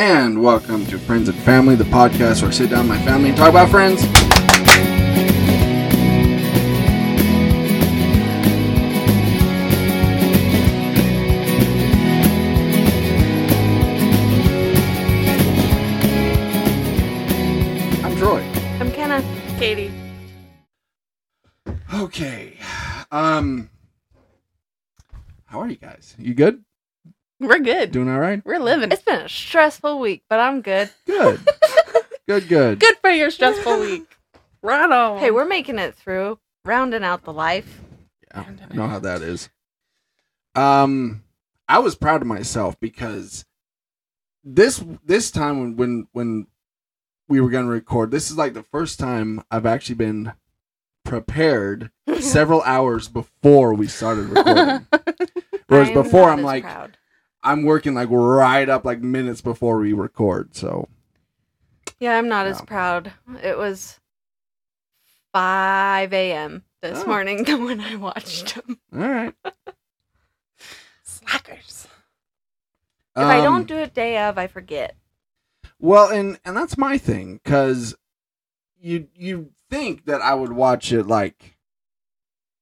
And welcome to Friends and Family, the podcast where I sit down with my family and talk about friends. I'm Troy. I'm Kenna. Katie. Okay. Um How are you guys? You good? We're good. Doing all right? We're living. It's been a stressful week, but I'm good. Good. good, good. good for your stressful week. Right on. Hey, we're making it through, rounding out the life. Yeah, I know how that is. Um, I was proud of myself because this this time when when when we were gonna record, this is like the first time I've actually been prepared several hours before we started recording. Whereas I'm before not I'm as like proud. I'm working like right up like minutes before we record. So yeah, I'm not as proud. It was 5 a.m. this Oh. morning when I watched them. all right. Slackers. If I Um, don't do it day of, I forget. Well, and and that's my thing because you you think that I would watch it like,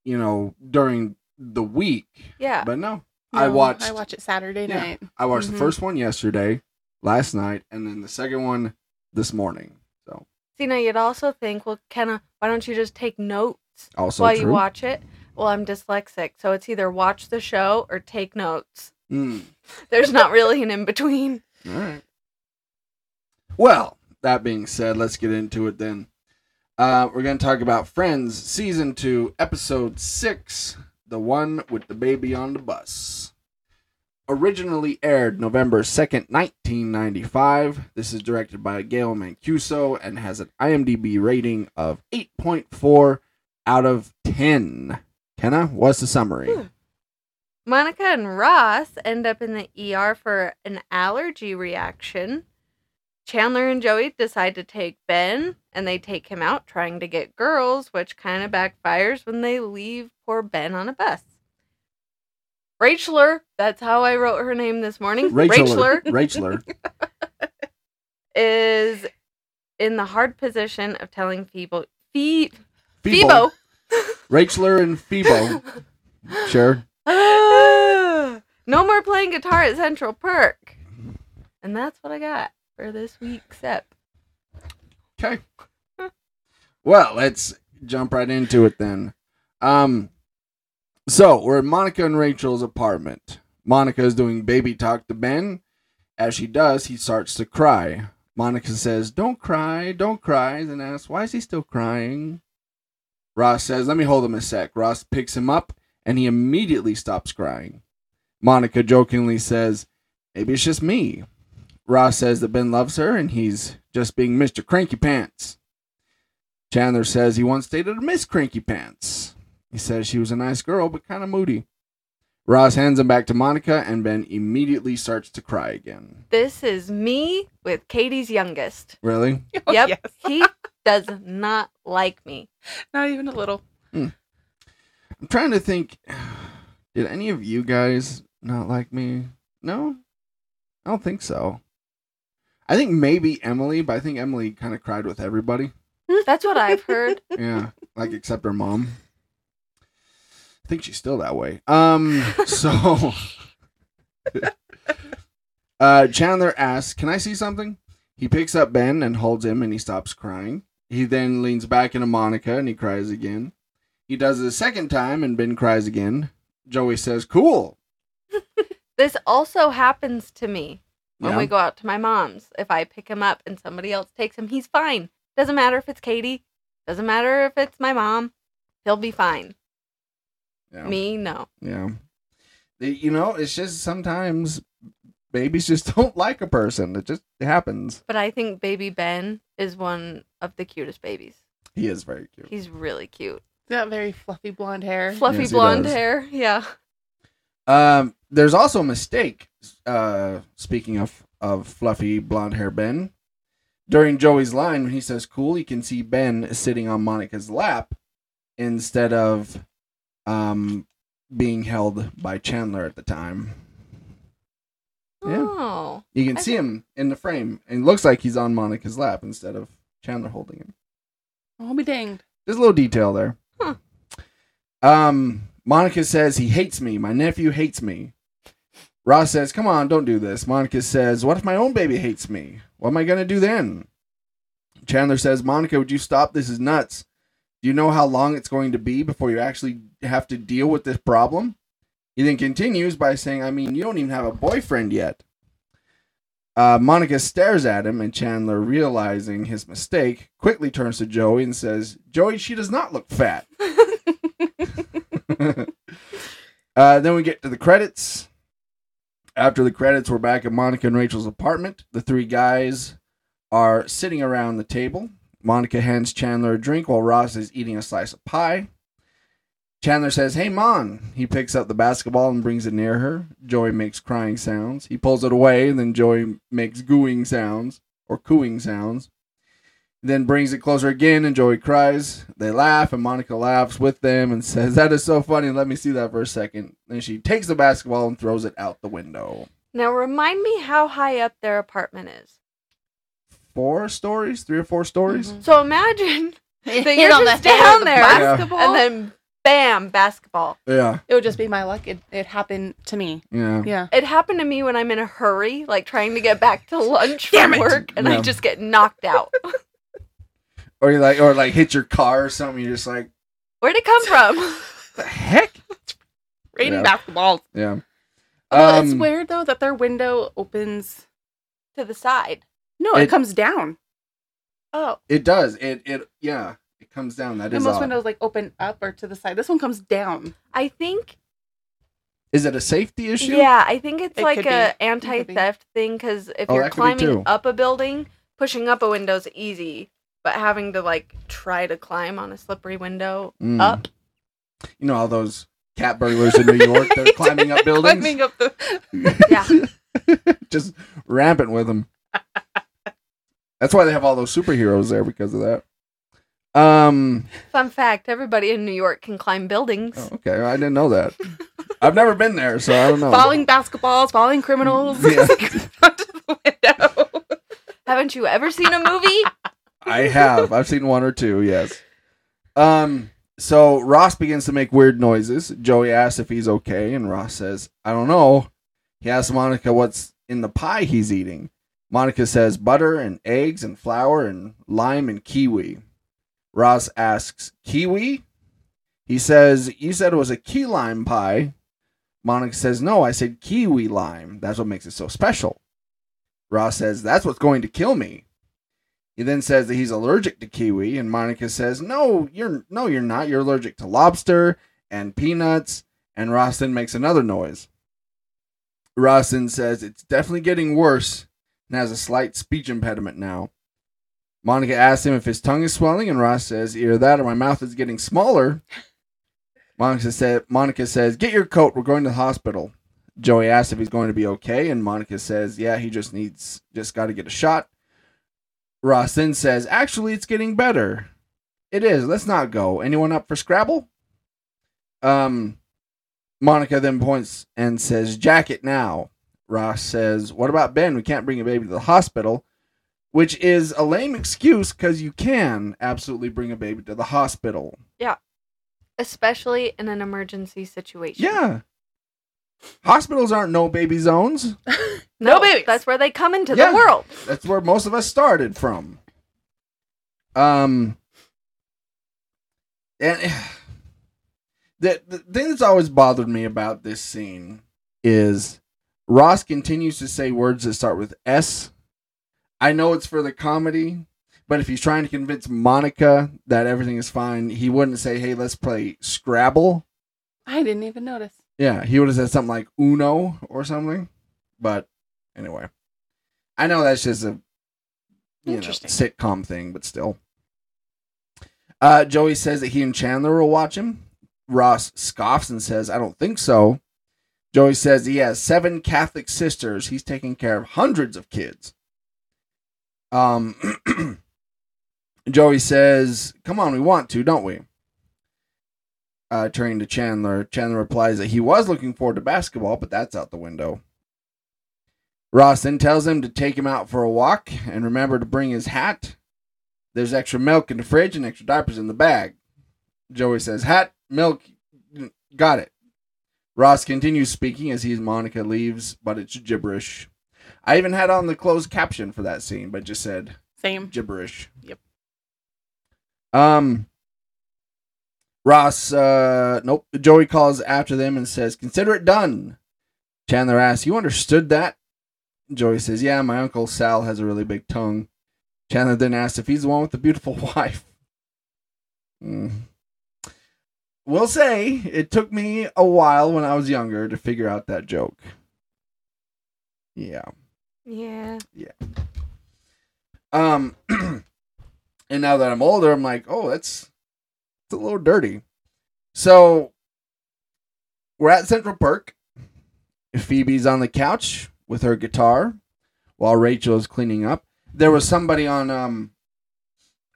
you know, during the week, Yeah. but no, I No, watched I watch it Saturday Yeah. night. I watched Mhm. the first one yesterday, last night, and then the second one this morning. So See, now you'd also think, well, Kenna, why don't you just take notes also while true. you watch it? Well, I'm dyslexic, so it's either watch the show or take notes. Mm, There's not really an in between. all right. Well, that being said, let's get into it then. Uh, we're going to talk about Friends season two, episode six, the one with the baby on the bus. Originally aired November 2nd, 1995. This is directed by Gail Mancuso and has an IMDb rating of 8.4 out of 10. Kenna, what's the summary? Hmm. Monica and Ross end up in the ER for an allergy reaction. Chandler and Joey decide to take Ben, and they take him out trying to get girls, which kind of backfires when they leave poor Ben on a bus. Racheler, that's how I wrote her name this morning. Racheler. Racheler is in the hard position of telling Feeble. Phoebo. Racheler and Phoebo. Sure. No more playing guitar at Central Perk. And that's what I got for this week's ep. Okay. Well, let's jump right into it then. Um, so we're at Monica and Rachel's apartment. Monica is doing baby talk to Ben. As she does, he starts to cry. Monica says, "Don't cry, don't cry," and asks, "Why is he still crying?" Ross says, "Let me hold him a sec." Ross picks him up, and he immediately stops crying. Monica jokingly says, "Maybe it's just me." Ross says that Ben loves her and he's just being Mr. Cranky Pants. Chandler says he once dated a Miss Cranky Pants. He says she was a nice girl but kind of moody. Ross hands him back to Monica and Ben immediately starts to cry again. This is me with Katie's youngest. Really? Oh, Yep. yes. He does not like me. Not even a little. Hmm. I'm trying to think. Did any of you guys not like me? No? I don't think so. I think maybe Emily, but I think Emily kind of cried with everybody. That's what I've heard. yeah, like except her mom. I think she's still that way. Um, so uh Chandler asks, "Can I see something?" He picks up Ben and holds him and he stops crying. He then leans back into Monica and he cries again. He does it a second time and Ben cries again. Joey says, "Cool." This also happens to me when Yeah. we go out to my mom's. If I pick him up and somebody else takes him, he's fine. Doesn't matter if it's Katie. Doesn't matter if it's my mom. He'll be fine. Yeah. Me, no. Yeah. You know, it's just sometimes babies just don't like a person. It just happens. But I think baby Ben is one of the cutest babies. He is very cute. He's really cute. Got very fluffy blonde hair. Fluffy Yes, blonde hair. Yeah. Um, there's also a mistake. Uh, speaking of of fluffy blonde hair Ben, during Joey's line when he says "cool," you can see Ben sitting on Monica's lap instead of um being held by Chandler at the time. Yeah. Oh. You can I see him in the frame, and it looks like he's on Monica's lap instead of Chandler holding him. I'll be danged. There's a little detail there. Huh. Um, Monica says he hates me. My nephew hates me. Ross says, "Come on, don't do this." Monica says, "What if my own baby hates me? What am I gonna do then?" Chandler says, "Monica, would you stop? This is nuts. Do you know how long it's going to be before you actually have to deal with this problem?" He then continues by saying, "I mean, you don't even have a boyfriend yet." Uh, Monica stares at him, and Chandler, realizing his mistake, quickly turns to Joey and says, Joey, she does not look fat. uh, then we get to the credits. After the credits, we're back at Monica and Rachel's apartment. The three guys are sitting around the table. Monica hands Chandler a drink while Ross is eating a slice of pie. Chandler says, Hey, Mon. He picks up the basketball and brings it near her. Joey makes crying sounds. He pulls it away, and then Joey makes gooing sounds or cooing sounds. Then brings it closer again, and Joey cries. They laugh, and Monica laughs with them and says, That is so funny. Let me see that for a second. Then she takes the basketball and throws it out the window. Now remind me how high up their apartment is. Four stories? Three or four stories? Mhm. So imagine that you're on just head down with the there basketball. and then bam, basketball. Yeah. it would just be my luck. It, it happened to me. Yeah. Yeah. It happened to me when I'm in a hurry, like trying to get back to lunch Damn from it. work, and Yeah. I just get knocked out. Or you like or like hit your car or something, you're just like, Where'd it come from? the heck? Raining Yeah. basketballs. Yeah. Well, it's Um, weird though that their window opens. to the side. No, it, It- comes down. Oh, It does. It it yeah. It comes down. That And is most odd. windows like open up or to the side. This one comes down. I think Is it a safety issue? yeah, I think it's It like could a be. anti-theft thing because if Oh, you're that could be too. climbing up a building, pushing up a window's easy, but having to like try to climb on a slippery window Mm. up. You know all those cat burglars in New York? They're climbing up buildings. Climbing up the. Yeah. Just rampant with them. That's why they have all those superheroes there because of that. Um. Fun fact: everybody in New York can climb buildings. oh, okay, I didn't know that. I've never been there, so I don't know. Falling basketballs, falling criminals. Yeah. onto the window. Haven't you ever seen a movie? I have. I've seen one or two. Yes. Um. So Ross begins to make weird noises. Joey asks if he's okay, and Ross says, "I don't know." He asks Monica what's in the pie he's eating. Monica says butter and eggs and flour and lime and kiwi. Ross asks, "Kiwi?" He says, "You said it was a key lime pie." Monica says, "No, I said kiwi lime. That's what makes it so special." Ross says, "That's what's going to kill me." He then says that he's allergic to kiwi, and Monica says, "No, you're no, you're not. You're allergic to lobster and peanuts." And Ross then makes another noise. Ross then says it's definitely getting worse and has a slight speech impediment now. Monica asks him if his tongue is swelling, and Ross says, "Either that or my mouth is getting smaller." Monica said, "Monica says, get your coat. We're going to the hospital." Joey asks if he's going to be okay, and Monica says, "Yeah, he just needs, just got to get a shot." Ross then says, Actually, it's getting better. It is. Let's not go. Anyone up for Scrabble? Um, Monica then points and says, Jacket now. Ross says, What about Ben? We can't bring a baby to the hospital. Which is a lame excuse because you can absolutely bring a baby to the hospital. Yeah. Especially in an emergency situation. Yeah. Hospitals aren't no baby zones. No babies. That's where they come into Yeah. the world. That's where most of us started from. Um, and the the thing that's always bothered me about this scene is Ross continues to say words that start with S. I know it's for the comedy, but if he's trying to convince Monica that everything is fine, he wouldn't say, "Hey, let's play Scrabble." I didn't even notice. Yeah, he would have said something like Uno or something. But anyway, I know that's just a you know, sitcom thing, but still. Uh, Joey says that he and Chandler will watch him. Ross scoffs and says, "I don't think so." Joey says he has seven Catholic sisters. He's taking care of hundreds of kids. Um, Joey says, "Come on, we want to, don't we?" Uh, turning to Chandler. Chandler replies that he was looking forward to basketball, but that's out the window. Ross then tells him to take him out for a walk and remember to bring his hat. There's extra milk in the fridge and extra diapers in the bag. Joey says, Hat, milk, got it. Ross continues speaking as he and Monica leaves, but it's gibberish. I even had on the closed caption for that scene, but just said Same. gibberish. Yep. Um. Ross, uh, nope. Joey calls after them and says, "Consider it done." Chandler asks, "You understood that?" Joey says, "Yeah, my uncle Sal has a really big tongue." Chandler then asks if he's the one with the beautiful wife. Hmm. We'll say it took me a while when I was younger to figure out that joke. Yeah. Yeah. Yeah. Um, and now that I'm older, I'm like, oh, that's it's a little dirty. So we're at Central Perk. Phoebe's on the couch with her guitar while Rachel is cleaning up. There was somebody on um,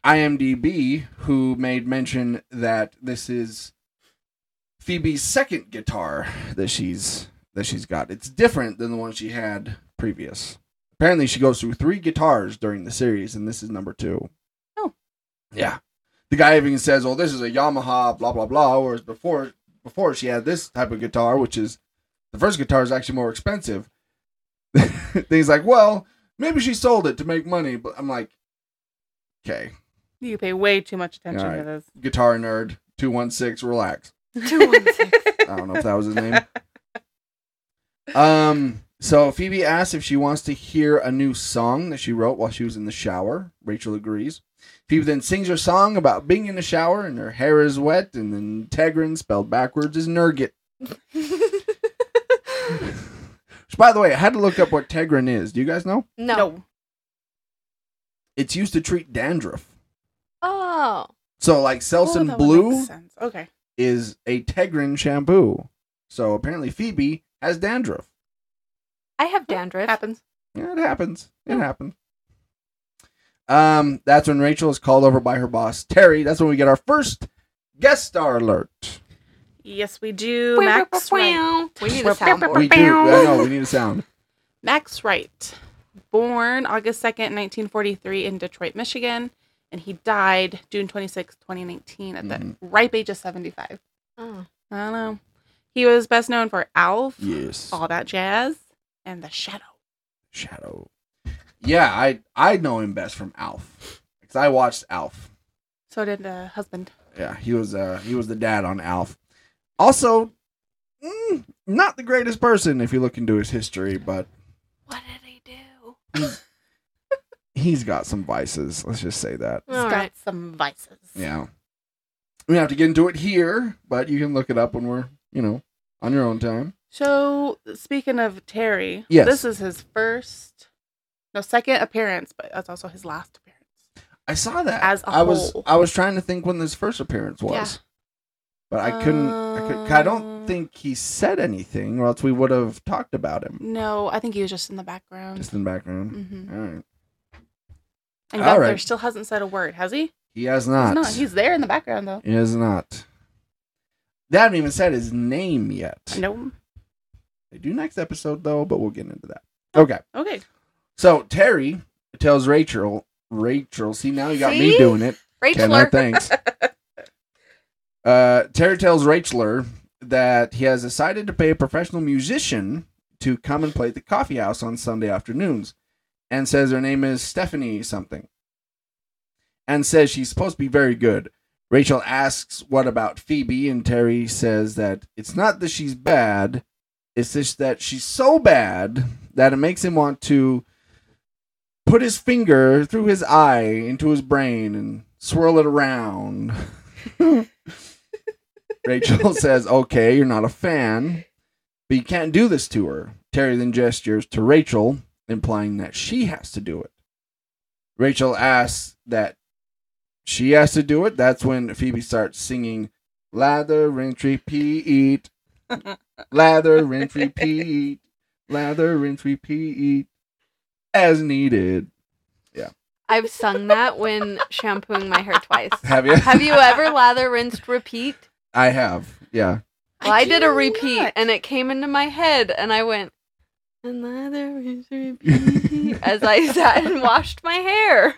IMDb who made mention that this is Phoebe's second guitar that she's that she's got. It's different than the one she had previous. Apparently, she goes through three guitars during the series, and this is number two. Oh. yeah. The guy even says, "Oh, this is a Yamaha, blah blah blah." Whereas before, before she had this type of guitar, which is the first guitar is actually more expensive. He's like, "Well, maybe she sold it to make money," but I'm like, "Okay, You pay way too much attention Alright. to this. guitar nerd, two one six, relax." Two one six. I don't know if that was his name. Um, so Phoebe asks if she wants to hear a new song that she wrote while she was in the shower. Rachel agrees. Phoebe then sings her song about being in the shower and her hair is wet, and then Tegrin, spelled backwards, is Nurgit. Which, by the way, I had to look up what Tegrin is. Do you guys know? no. no. It's used to treat dandruff. Oh. So, like Oh, Selsun that would Blue sense. Okay. is a Tegrin shampoo. So apparently Phoebe has dandruff. I have dandruff. Happens. Yeah, it happens. It oh. happens. Um, that's when Rachel is called over by her boss Terry. That's when we get our first guest star alert. Yes, we do. Max Wright. We need a soundboard. We do. I know we need a sound. Max Wright, born August 2nd, 1943, in Detroit, Michigan, and he died June 26, 2019, at Mhm. the ripe age of 75. Oh. I don't know. He was best known for Alf, Yes. all that jazz, and The Shadow. Shadow. Yeah, I I know him best from Alf because I watched Alf. So did the husband. Yeah, he was uh he was the dad on Alf. Also, mm, not the greatest person if you look into his history, but What did he do? he's got some vices. Let's just say that. He's All got right. some vices. Yeah. We have to get into it here, but you can look it up when we're, you know, on your own time. So speaking of Terry, Yes. this is his first, no, second appearance, but that's also his last appearance. I saw that. As a I was whole. I was trying to think when his first appearance was. Yeah. But I couldn't I, could, I don't Uh, think he said anything or else we would have talked about him. No, I think he was just in the background. Just in the background. hmm All right. And All Gunther right. still hasn't said a word, has he? He has He's not. not. He's there in the background though. He has not. They haven't even said his name yet. No. They do next episode though, but we'll get into that. Okay. Okay. So Terry tells Rachel Rachel, see now you got me doing it. Rachel. thanks. uh, Terry tells Racheler that he has decided to pay a professional musician to come and play at the coffee house on Sunday afternoons and says her name is Stephanie something and says she's supposed to be very good. Rachel asks what about Phoebe and Terry says that it's not that she's bad, it's just that she's so bad that it makes him want to put his finger through his eye into his brain and swirl it around. Rachel says, Okay, you're not a fan, but you can't do this to her. Terry then gestures to Rachel, implying that she has to do it. Rachel asks that she has to do it. That's when Phoebe starts singing, Lather, rinse, repeat. Lather, rinse, repeat. Lather, rinse, repeat. As needed. Yeah. I've sung that when shampooing my hair twice. Have you? Have you ever lather, rinsed, repeat? I have. Yeah. Well, I, did a repeat not. and it came into my head and I went, And the other repeat as I sat and washed my hair.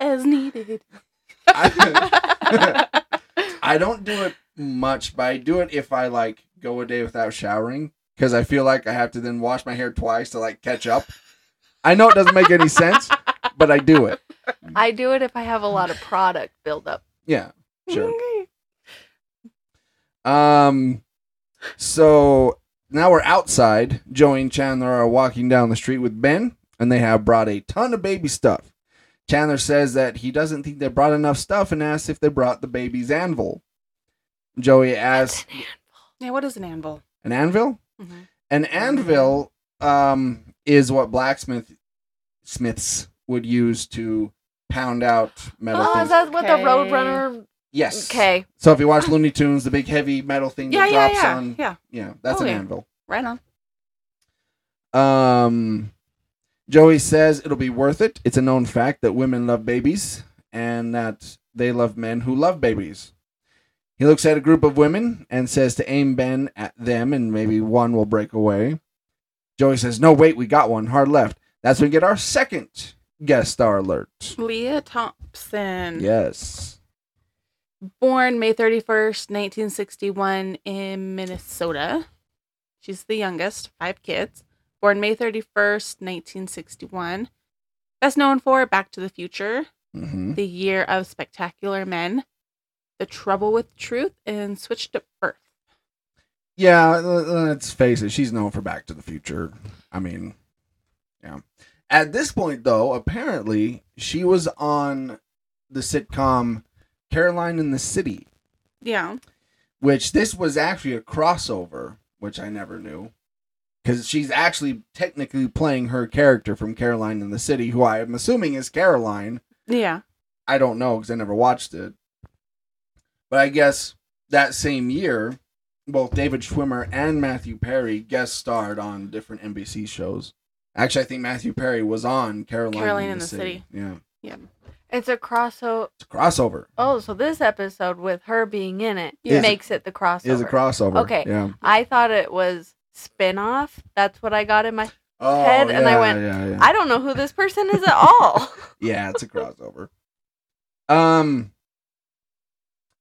As needed. I, I don't do it much, but I do it if I like go a day without showering because I feel like I have to then wash my hair twice to like catch up. I know it doesn't make any sense, but I do it. I do it if I have a lot of product buildup. Yeah, sure. Um, so now we're outside. Joey and Chandler are walking down the street with Ben, and they have brought a ton of baby stuff. Chandler says that he doesn't think they brought enough stuff and asks if they brought the baby's anvil. Joey asks, Yeah, what is an anvil? "An anvil? Mm-hmm. An anvil um, is what blacksmith smiths would use to pound out metal Oh, is that what the Okay. Roadrunner? yes. Okay. So if you watch Looney Tunes, the big heavy metal thing Yeah, that yeah, drops yeah. on, Yeah, yeah, that's Oh, an yeah. anvil. right on. Um, Joey says it'll be worth it. It's a known fact that women love babies and that they love men who love babies. He looks at a group of women and says to aim Ben at them and maybe one will break away. Joey says, No, wait, we got one. Hard left. That's when we get our second guest star alert. Lea Thompson. Yes. Born May 31st, 1961, in Minnesota. She's the youngest, five kids. Born May 31st, 1961. Best known for Back to the Future, hmm The Year of Spectacular Men, The Trouble with Truth, and Switched at Birth. Yeah, uh, uh, let's face it. She's known for Back to the Future. I mean, yeah. At this point, though, apparently she was on the sitcom Caroline in the City, Yeah. which this was actually a crossover, which I never knew. Because she's actually technically playing her character from Caroline in the City, who I am assuming is Caroline. Yeah. I don't know because I never watched it. But I guess that same year, both David Schwimmer and Matthew Perry guest starred on different NBC shows. Actually, I think Matthew Perry was on Caroline, Caroline in, in the, the City. City. Yeah, It's a crossover. it's a crossover. Oh, so this episode with her being in it Yeah. makes it the crossover. It is a crossover. Okay. Yeah. I thought it was spin-off. That's what I got in my. Oh, Head, and I went, yeah, yeah. I don't know who this person is at all. yeah, it's a crossover. Um.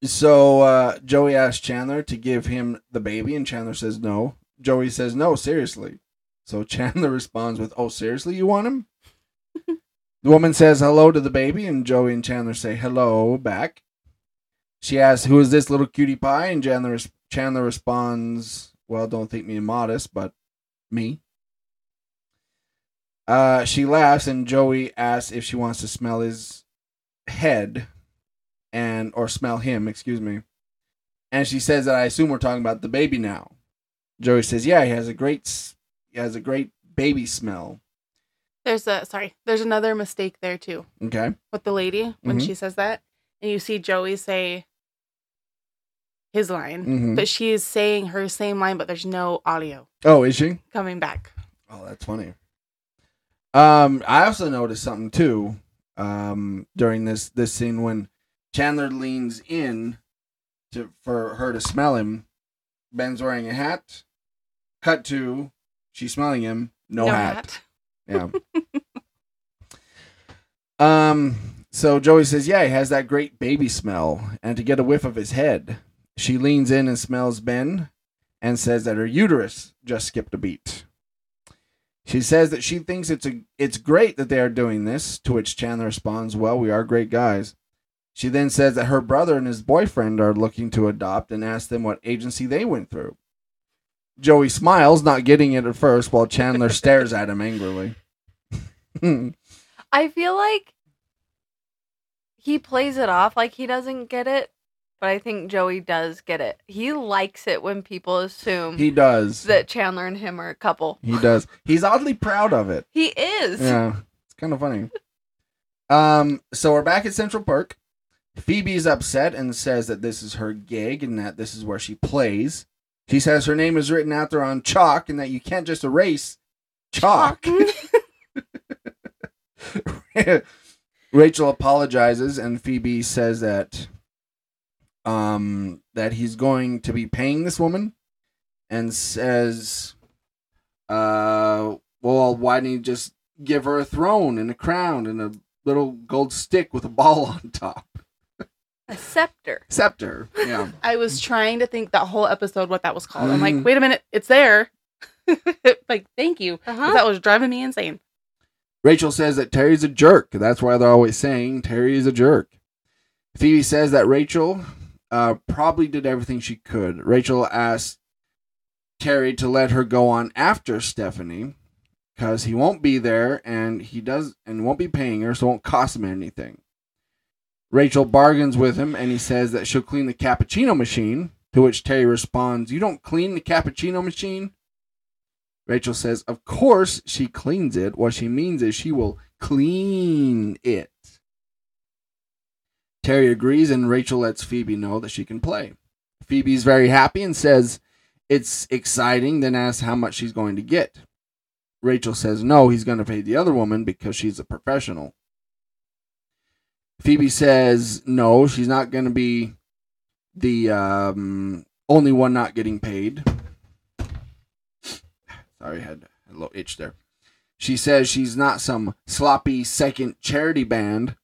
So uh, Joey asks Chandler to give him the baby, and Chandler says no. Joey says no, seriously. So Chandler responds with, "Oh, seriously, you want him?" the woman says hello to the baby, and Joey and Chandler say hello back. She asks, "Who is this little cutie pie?" And Chandler Chandler responds, "Well, don't think me modest, but me." Uh, she laughs, and Joey asks if she wants to smell his head, and or smell him, excuse me. And she says that I assume we're talking about the baby now. Joey says, "Yeah, he has a great, he has a great baby smell." There's a, sorry, there's another mistake there too Okay. with the lady when Mhm. she says that. And you see Joey say his line, hmm but is saying her same line, but there's no audio Oh, is she? coming back. Oh, that's funny. Um, I also noticed something too. Um, during this this scene when Chandler leans in to for her to smell him, Ben's wearing a hat. Cut to she's smelling him, no, hat. Yeah. um. So Joey says, "Yeah, he has that great baby smell," and to get a whiff of his head, she leans in and smells Ben, and says that her uterus just skipped a beat. She says that she thinks it's a it's great that they are doing this. To which Chandler responds, "Well, we are great guys." She then says that her brother and his boyfriend are looking to adopt, and asks them what agency they went through. Joey smiles, not getting it at first, while Chandler stares at him angrily. I feel like he plays it off like he doesn't get it, but I think Joey does get it. He likes it when people assume he does. that Chandler and him are a couple. He does. He's oddly proud of it. He is. Yeah, it's kind of funny. Um, so we're back at Central Perk. Phoebe's upset and says that this is her gig and that this is where she plays. She says her name is written out there on chalk and that you can't just erase chalk. Rachel apologizes and Phoebe says that um that he's going to be paying this woman and says uh well, why didn't you just give her a throne and a crown and a little gold stick with a ball on top? A scepter. Scepter. Yeah. I was trying to think that whole episode what that was called. I'm like, wait a minute, it's there. like, thank you. Uh-huh. That was driving me insane. Rachel says that Terry's a jerk. That's why they're always saying Terry is a jerk. Phoebe says that Rachel uh, probably did everything she could. Rachel asks Terry to let her go on after Stephanie because he won't be there and he does and won't be paying her, so it won't cost him anything. Rachel bargains with him and he says that she'll clean the cappuccino machine. To which Terry responds, "You don't clean the cappuccino machine." Rachel says, Of course she cleans it. What she means is she will clean it. Terry agrees, and Rachel lets Phoebe know that she can play. Phoebe's very happy and says it's exciting, then asks how much she's going to get. Rachel says no, he's going to pay the other woman because she's a professional. Phoebe says no, she's not going to be the um, only one not getting paid. Sorry, I had a little itch there. She says she's not some sloppy second charity band.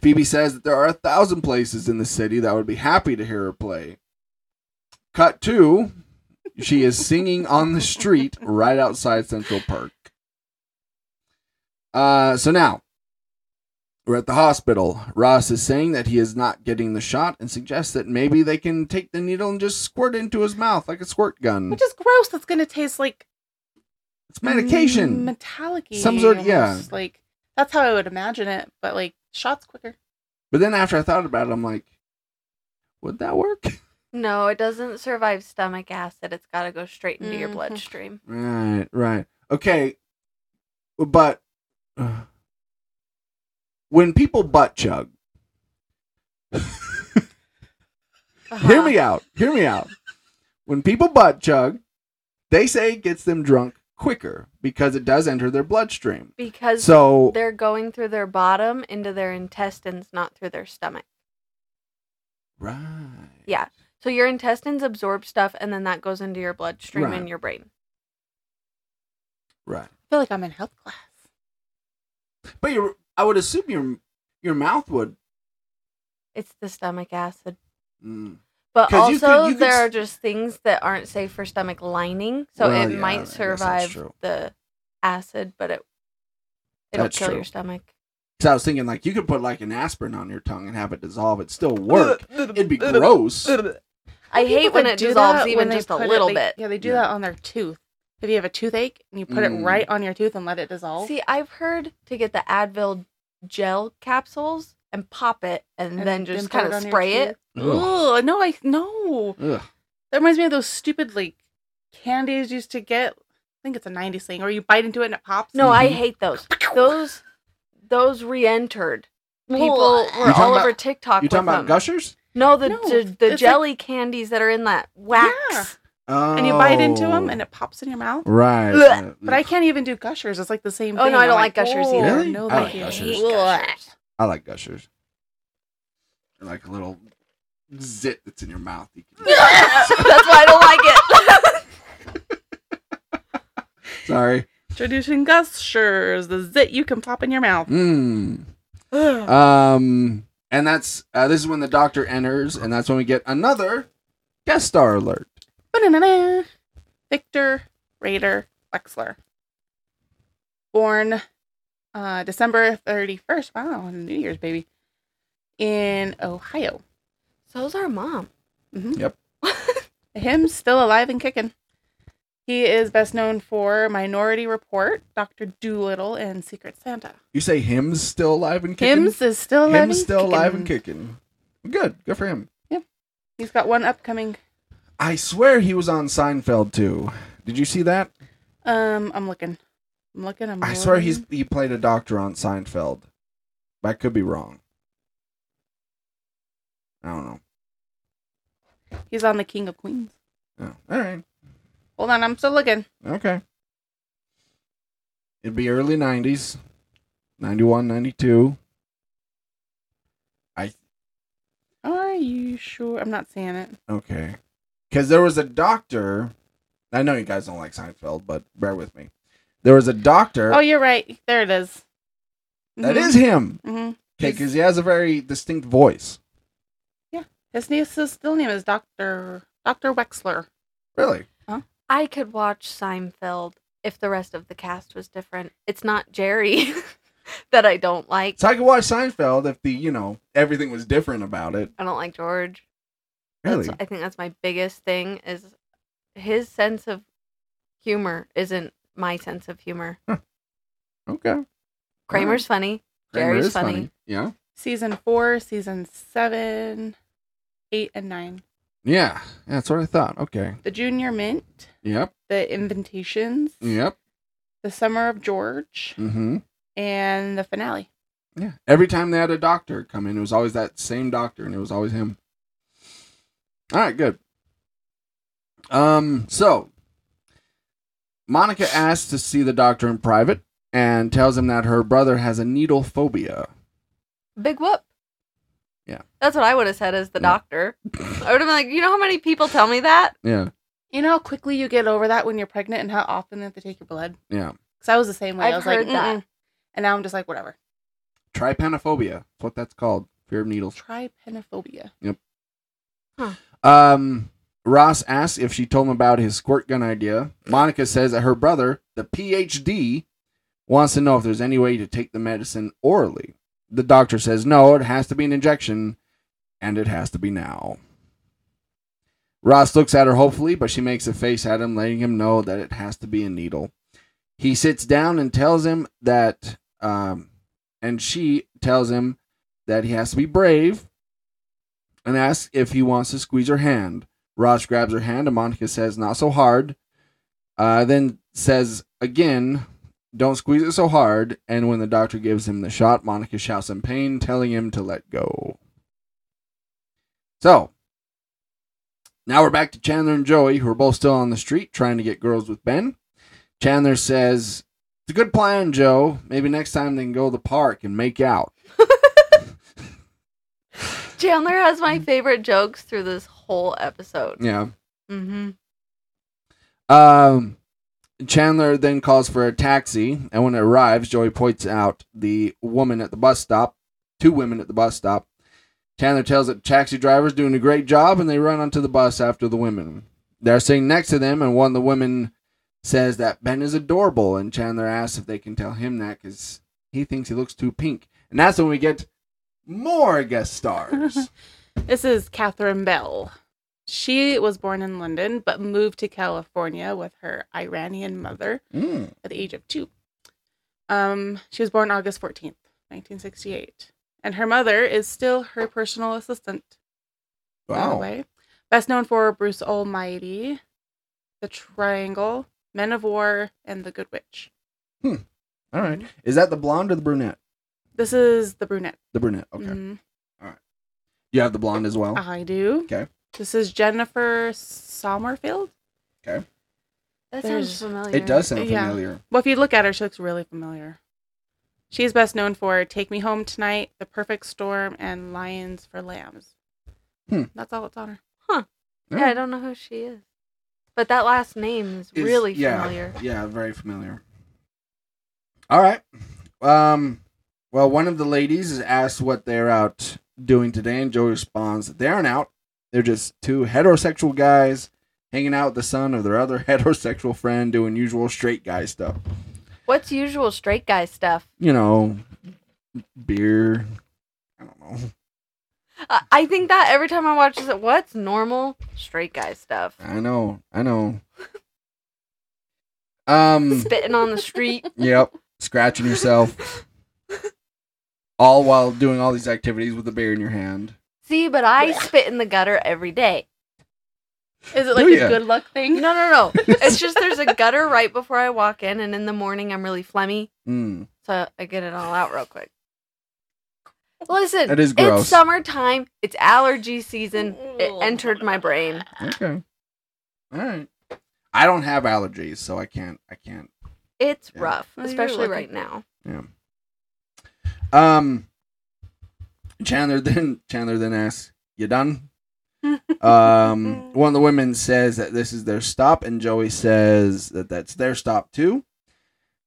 Phoebe says that there are a thousand places in the city that would be happy to hear her play. Cut two, she is singing on the street right outside Central Perk. Uh, so now we're at the hospital. Ross is saying that he is not getting the shot and suggests that maybe they can take the needle and just squirt it into his mouth like a squirt gun. Which is gross. That's going to taste like It's medication. metallic Some sort- Of, yeah. Like, that's how I would imagine it. But, like, shots quicker. But then after I thought about it, I'm like, would that work? No, it doesn't survive stomach acid. It's got to go straight into your Mhm. bloodstream. Right, right. Okay. But uh, when people butt chug, hear Uh-huh. me out. Hear me out. When people butt chug, they say it gets them drunk quicker because it does enter their bloodstream. Because So, they're going through their bottom into their intestines, not through their stomach. right. Yeah. So your intestines absorb stuff and then that goes into your bloodstream Right. and your brain. Right. I feel like I'm in health class. But you I would assume your your mouth would It's the stomach acid. mm, But 'Cause you could- also, you could there are just things that aren't safe for stomach lining, so Well, it yeah, might survive the acid, but it it'll That's kill true. your stomach. Cuz I was thinking like you could put like an aspirin on your tongue and have it dissolve it still work. It'd be gross. I hate when it dissolves even when just a put it, little they- bit. Yeah, they do Yeah. that on their tooth. If you have a toothache and you put Mm. it right on your tooth and let it dissolve. See, I've heard to get the Advil gel capsules and pop it and, and then just kind of spray it. tooth. Ugh. Ugh, no, I no. Ugh. That reminds me of those stupid like candies used to get. I think it's a '90s thing, or you bite into it and it pops. No, I Mhm. hate those. Those those re-entered. People were all about- over TikTok You with talking about them. gushers? No, the No, the, the it's like- jelly candies that are in that wax. Yeah. Oh. and you bite into them and it pops in your mouth. right. Blech. uh, But I can't even do gushers. It's like the same thing. Oh, thing. no, I I'm don't like Gushers "Oh, either." Really? No, I thank like you. Gushers. hate Gushers. I like gushers. They're like a little zit that's in your mouth. You can- That's why I don't like it. Sorry. Introducing gushers, the zit you can pop in your mouth. Mm. Um, and that's uh, this is when the doctor enters, and that's when we get another guest star alert. Ba-na-na-na. Victor Raider Wexler. Born uh, December 31st. Wow, New Year's baby. In Ohio. So's our mom. hmm Yep. Him still alive and kicking. He is best known for Minority Report, Doctor Dolittle, and Secret Santa. You say him's still alive and kicking. Hims is still alive. Him's and still alive and kicking. kicking. Good. Good for him. Yep. He's got one upcoming. I swear he was on Seinfeld too. Did you see that? Um, I'm looking. I'm looking. I'm I swear he's he played a doctor on Seinfeld. But I could be wrong. I don't know. he's on the King of Queens. Oh, all right. Hold on, I'm still looking. Okay. It'd be early 90s. 91, 92. I Are you sure? I'm not seeing it. okay. Cuz there was a doctor I know you guys don't like Seinfeld, but bear with me. There was a doctor. Oh, you're right. There it is. That is him. hmm Okay, He's- because he has a very distinct voice. Yeah, his name, his still name is Doctor Doctor Wexler. Really? Huh? I could watch Seinfeld if the rest of the cast was different. It's not Jerry that I don't like. So I could watch Seinfeld if the you know everything was different about it. I don't like George. Really? That's, I think that's my biggest thing is his sense of humor isn't my sense of humor. Okay. Kramer's funny. Kramer Jerry's is funny. Yeah. Season four, season seven, eight, and nine. Yeah. That's what I thought. Okay. The Junior Mint, Yep. the Invitations, Yep. the Summer of George, Mm-hmm. and the finale. Yeah. Every time they had a doctor come in, it was always that same doctor, and it was always him. All right. Good. Um. So Monica asks to see the doctor in private and tells him that her brother has a needle phobia. Big whoop. Yeah. That's what I would have said as the Yeah. doctor. I would have been like, you know how many people tell me that? Yeah. You know how quickly you get over that when you're pregnant and how often they have to take your blood? Yeah. Because I was the same way. I've I was heard like, that. "Mm-mm." And now I'm just like, whatever. Trypanophobia. That's what that's called. Fear of needles. Trypanophobia. Um, Ross asks if she told him about his squirt gun idea. Monica says that her brother, the PhD, wants to know if there's any way to take the medicine orally. The doctor says no, it has to be an injection, and it has to be now. Ross looks at her hopefully, but she makes a face at him, letting him know that it has to be a needle. He sits down and tells him that, um, and she tells him that he has to be brave and asks if he wants to squeeze her hand. Ross grabs her hand, and Monica says, Not so hard. Uh, then says again, Don't squeeze it so hard. And when the doctor gives him the shot, Monica shouts in pain, telling him to let go. So, now we're back to Chandler and Joey, who are both still on the street trying to get girls with Ben. Chandler says, It's a good plan, Joe. Maybe next time they can go to the park and make out. Chandler has my favorite jokes through this whole episode. Yeah. Mm-hmm. Um, Chandler then calls for a taxi, and when it arrives, Joey points out the woman at the bus stop, two women at the bus stop. Chandler tells the taxi driver's doing a great job, and they run onto the bus after the women. They're sitting next to them, and one of the women says that Ben is adorable, and Chandler asks if they can tell him that because he thinks he looks too pink. And that's when we get more guest stars. This is Catherine Bell. She was born in London but moved to California with her Iranian mother Mm. at the age of two. Um, she was born August 14th, 1968. And her mother is still her personal assistant. Wow. way. Best known for Bruce Almighty, The Triangle, Men of War, and The Good Witch. Hmm. All right. Is that the blonde or the brunette? This is the brunette. The brunette. Okay. Mhm. You have the blonde as well. I do. Okay. This is Jennifer Sommerfeld. Okay. That There's- sounds familiar. It does sound Yeah. familiar. Well, if you look at her, she looks really familiar. She's best known for Take Me Home Tonight, The Perfect Storm, and Lions for Lambs. Hmm. That's all it's on her. Huh. Yeah, I don't know who she is. But that last name is Is- really yeah, familiar. Yeah, very familiar. All right. Um. Well, one of the ladies is asked what they're out doing today, and Joey responds that they aren't out. They're just two heterosexual guys hanging out with the son of their other heterosexual friend, doing usual straight guy stuff. What's usual straight guy stuff? You know, beer. I don't know. I, I think that every time I watch this, what's normal straight guy stuff? I know. I know. Um. Spitting on the street. Yep. Scratching yourself. All while doing all these activities with a beer in your hand. See, but I spit in the gutter every day. Is it like Do a ya? good luck thing? No, no, no. It's just there's a gutter right before I walk in, and in the morning I'm really phlegmy, Mm. so I get it all out real quick. Listen, That is gross. it's summertime. It's allergy season. It entered my brain. Okay. All right. I don't have allergies, so I can't. I can't. It's Yeah. rough, Well, you're especially lucky. right now. Yeah. Um. Chandler then Chandler then asks, "You done?" um. One of the women says that this is their stop, and Joey says that that's their stop too.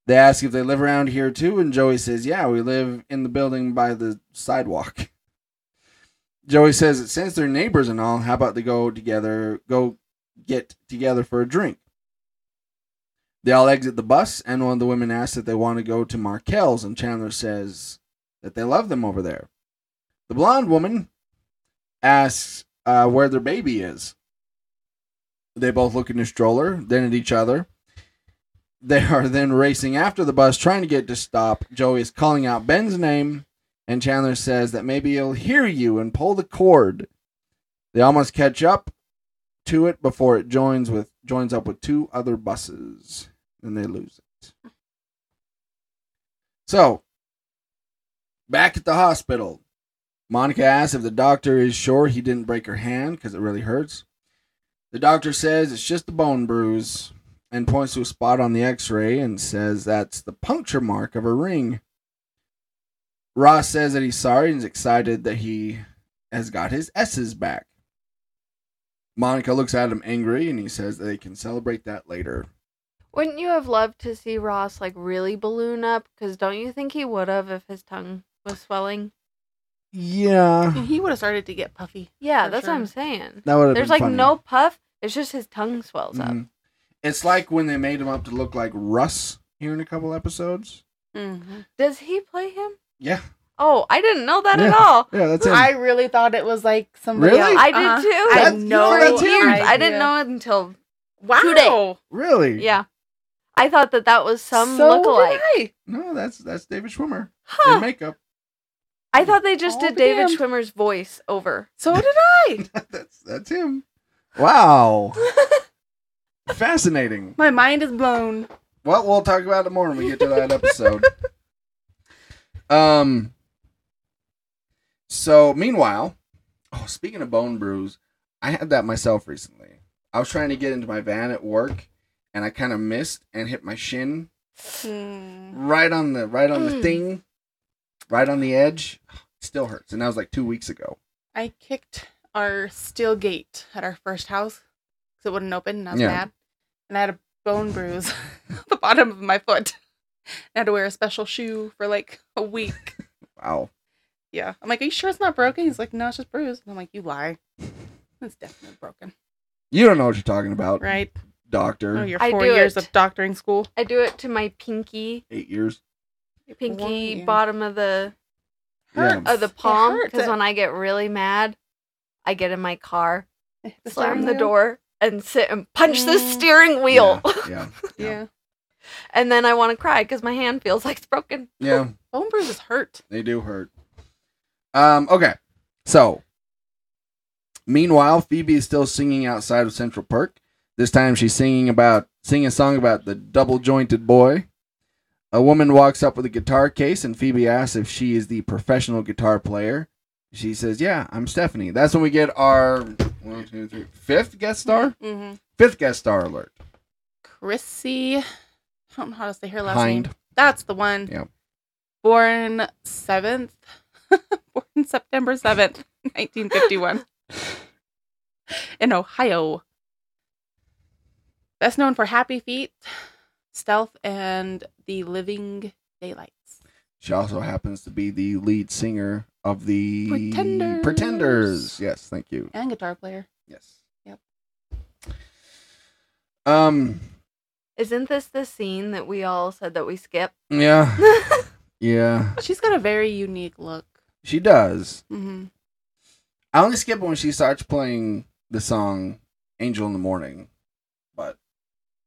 They ask if they live around here too, and Joey says, Yeah, we live in the building by the sidewalk. Joey says that since they're neighbors and all, how about they go together, go get together for a drink? They all exit the bus, and one of the women asks if they want to go to Markel's, and Chandler says that they love them over there. The blonde woman asks uh, where their baby is. They both look in the stroller, then at each other. They are then racing after the bus, trying to get to stop. Joey is calling out Ben's name, and Chandler says that maybe he'll hear you and pull the cord. They almost catch up to it before it joins with joins up with two other buses, and they lose it. So, back at the hospital, Monica asks if the doctor is sure he didn't break her hand because it really hurts. The doctor says it's just a bone bruise and points to a spot on the x ray and says that's the puncture mark of a ring. Ross says that he's sorry and is excited that he has got his S's back. Monica looks at him angry and he says that they can celebrate that later. Wouldn't you have loved to see Ross like really balloon up? Because don't you think he would have if his tongue was swelling? Yeah. He would have started to get puffy. Yeah, For that's what I'm saying. That would have There's been like funny. no puff. It's just his tongue swells up. Mhm. It's like when they made him up to look like Russ here in a couple episodes. Mm-hmm. Does he play him? Yeah. Oh, I didn't know that at all. Yeah, that's him. I really thought it was like somebody Really? else. I did Uh-huh. too. I That's- had no no, that's him. I didn't know it until Wow. today. really? yeah. I thought that that was some so lookalike. did I. No, that's that's David Schwimmer in makeup. I thought they just did be David damned. Schwimmer's voice over. So did I. that's that's him. Wow. Fascinating. My mind is blown. Well, we'll talk about it more when we get to that episode. um. So, meanwhile, oh, speaking of bone bruise, I had that myself recently. I was trying to get into my van at work, and I kind of missed and hit my shin Hmm. right on the right on the Mm. thing, right on the edge. Still hurts, and that was like two weeks ago. I kicked our steel gate at our first house because it wouldn't open, and I was Yeah. mad. And I had a bone bruise at the bottom of my foot. I had to wear a special shoe for like a week. Wow. Yeah. I'm like, Are you sure it's not broken? He's like, No, it's just bruised. And I'm like, You lie. It's definitely broken. You don't know what you're talking about, Right? doctor. Oh, your I four do years it. of doctoring school. I do it to my pinky, Eight years. Pinky One year. bottom of the Yeah. of the palm. Because when I get really mad, I get in my car, The slam steering the wheel. door, and sit and punch the Mm. steering wheel. Yeah. Yeah. Yeah. and then I want to cry because my hand feels like it's broken. yeah. Bone bruises hurt. They do hurt. Um, okay. So meanwhile, Phoebe is still singing outside of Central Perk. This time she's singing about singing a song about the double jointed boy. A woman walks up with a guitar case and Phoebe asks if she is the professional guitar player. She says, Yeah, I'm Stephanie. That's when we get our one, two, three, fifth guest star? Mm-hmm. Fifth guest star alert. Chrissie. I don't know how to say her last Hynde. name. That's the one. Yep. Born seventh. Born September seventh, nineteen fifty one. In Ohio. Best known for Happy Feet, Stealth, and The Living Daylights. She also happens to be the lead singer of the Pretenders. Pretenders. Yes, thank you. And guitar player. Yes. Yep. Um. Isn't this the scene that we all said that we skip? Yeah. Yeah. She's got a very unique look. She does. Mm-hmm. I only skip it when she starts playing the song "Angel in the Morning," but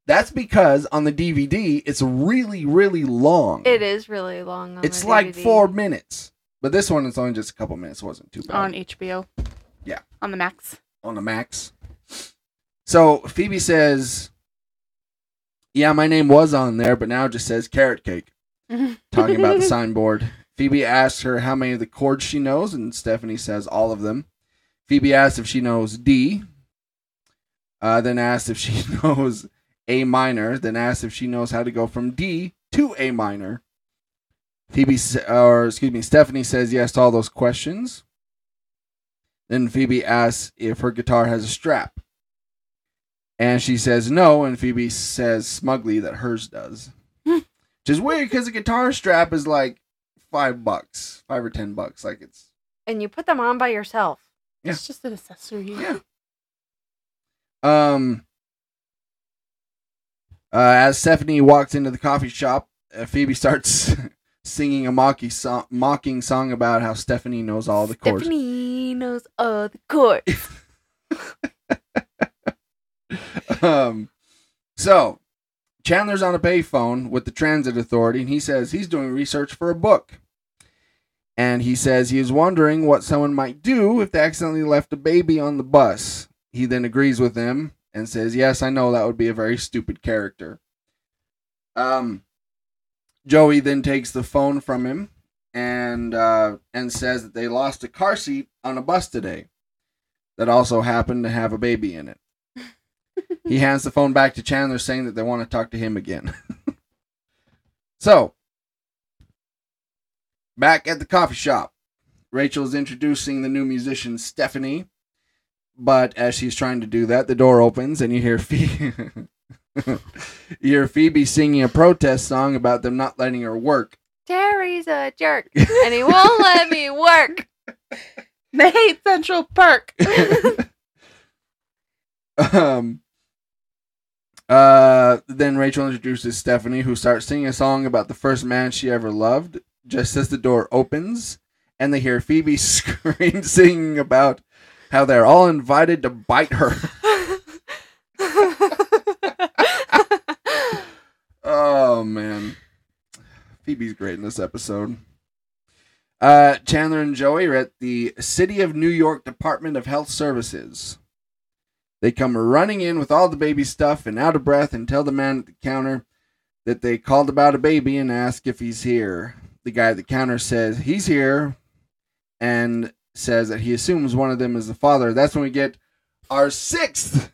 that's because on the DVD it's really, really long. it is really long. On It's the like DVD. four minutes, but this one is only just a couple minutes. It wasn't too bad On HBO. Yeah. On the Max. on the max. So Phoebe says, "Yeah, my name was on there, but now it just says carrot cake." Talking about the signboard. Phoebe asks her how many of the chords she knows, and Stephanie says all of them. Phoebe asks if she knows D. Uh, then asks if she knows A minor. Then asks if she knows how to go from D to A minor. Phoebe, or excuse me, Stephanie says yes to all those questions. Then Phoebe asks if her guitar has a strap. And she says no, and Phoebe says smugly that hers does. Which is weird because a guitar strap is like five bucks, five or ten bucks. Like it's And you put them on by yourself. Yeah. It's just an accessory. Yeah. um. Uh, as Stephanie walks into the coffee shop, uh, Phoebe starts singing a mocking song, mocking song about how Stephanie knows all the chords. Stephanie knows all the chords. um, so Chandler's on a payphone with the transit authority, and he says he's doing research for a book. And he says he is wondering what someone might do if they accidentally left a baby on the bus. He then agrees with them and says, "Yes, I know that would be a very stupid character." Um, Joey then takes the phone from him and uh, and says that they lost a car seat on a bus today that also happened to have a baby in it. he hands the phone back to Chandler, saying that they want to talk to him again. so, back at the coffee shop, Rachel is introducing the new musician Stephanie. But as she's trying to do that, the door opens and you hear Phoebe, you hear Phoebe singing a protest song about them not letting her work. Terry's a jerk, and he won't let me work. They hate Central Perk. um uh then Rachel introduces Stephanie who starts singing a song about the first man she ever loved just as the door opens and they hear Phoebe scream singing about how they're all invited to bite her. oh man. Phoebe's great in this episode. Uh, Chandler and Joey are at the City of New York Department of Health Services. They come running in with all the baby stuff and out of breath and tell the man at the counter that they called about a baby and ask if he's here. The guy at the counter says he's here and says that he assumes one of them is the father. That's when we get our sixth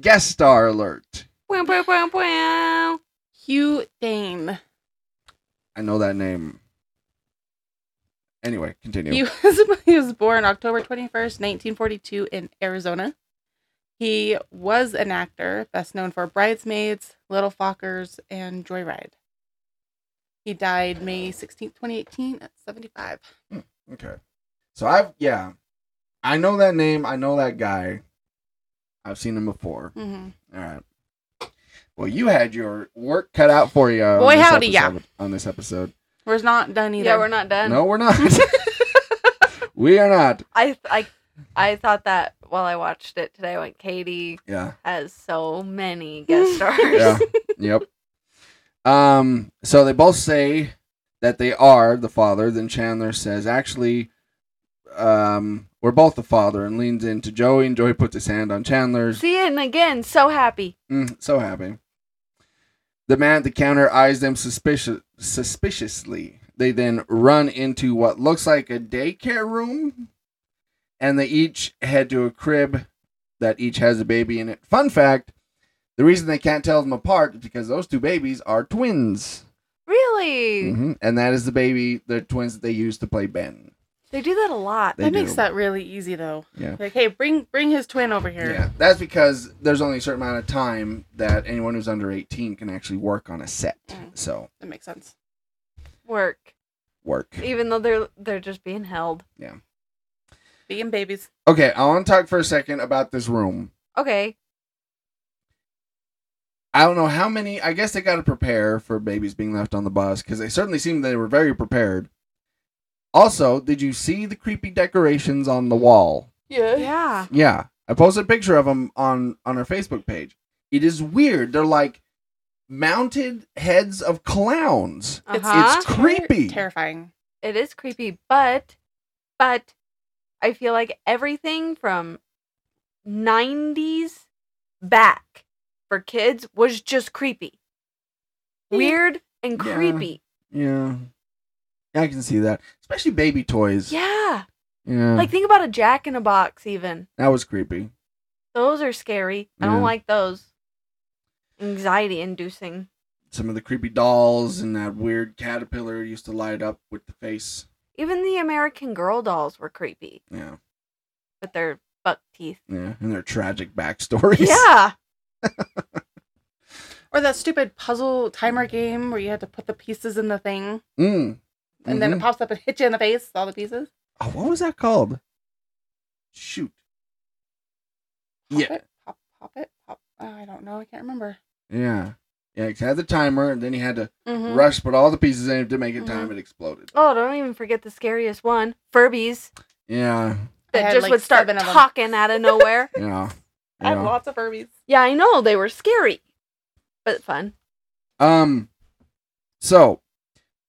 guest star alert. Wow, wow, wow, wow. Hugh Dane. I know that name. Anyway, continue. He was, he was born October 21st, 1942, in Arizona. He was an actor, best known for Bridesmaids, Little Fockers, and Joyride. He died May 16th, 2018, at 75. Hmm, okay. So I've yeah. I know that name, I know that guy. I've seen him before. Mm-hmm. All right. Well, you had your work cut out for you. on Boy, this howdy, yeah. episode- On this episode. We're not done either. Yeah, we're not done. No, we're not. we are not. I I I thought that while I watched it today. I went, Katie Yeah. has so many guest stars. Yeah. yep. Um. So they both say that they are the father. Then Chandler says, "Actually, um, we're both the father," and leans into Joey, and Joey puts his hand on Chandler's. See it and again, so happy. Mm, so happy. The man at the counter eyes them suspicious, suspiciously. They then run into what looks like a daycare room, and they each head to a crib that each has a baby in it. Fun fact the reason they can't tell them apart is because those two babies are twins. Really? hmm And that is the baby, the twins that they use to play Ben. They do that a lot. They that makes that really easy, though. Yeah. Like, hey, bring bring his twin over here. Yeah, that's because there's only a certain amount of time that anyone who's under 18 can actually work on a set. Mm. So, That makes sense. Work. work. Even though they're they're just being held. Yeah. Being babies. Okay, I want to talk for a second about this room. Okay. I don't know how many. I guess they got to prepare for babies being left on the bus because they certainly seemed they were very prepared. Also, did you see the creepy decorations on the wall? Yeah. Yeah. Yeah, I posted a picture of them on on our Facebook page. It is weird. They're like mounted heads of clowns. Uh-huh. It's creepy. Terrifying. It is creepy, but but I feel like everything from 90s back for kids was just creepy. Weird and Yeah. creepy. Yeah, I can see that, especially baby toys. Yeah. yeah, Like think about a jack in a box even. that was creepy. Those are scary. I Yeah. don't like those. Anxiety inducing. Some of the creepy dolls and that weird caterpillar used to light up with the face. Even the American Girl dolls were creepy Yeah, with their buck teeth. yeah, and their tragic backstories. Yeah. Or that stupid puzzle timer game where you had to put the pieces in the thing Mm. And then it Mhm. pops up and hits you in the face, all the pieces. Oh, what was that called? Shoot. Pop Yeah. it, pop, pop it, pop. Oh, I don't know. I can't remember. Yeah. Yeah, it had the timer, and then he had to Mhm. rush, put all the pieces in it to make it time. Mhm. It exploded. Oh, don't even forget the scariest one Furbies Yeah. that had, just like, would start seven of 'em. talking out of nowhere. Yeah. I have lots of Furbies. yeah, I know. They were scary, but fun. Um, so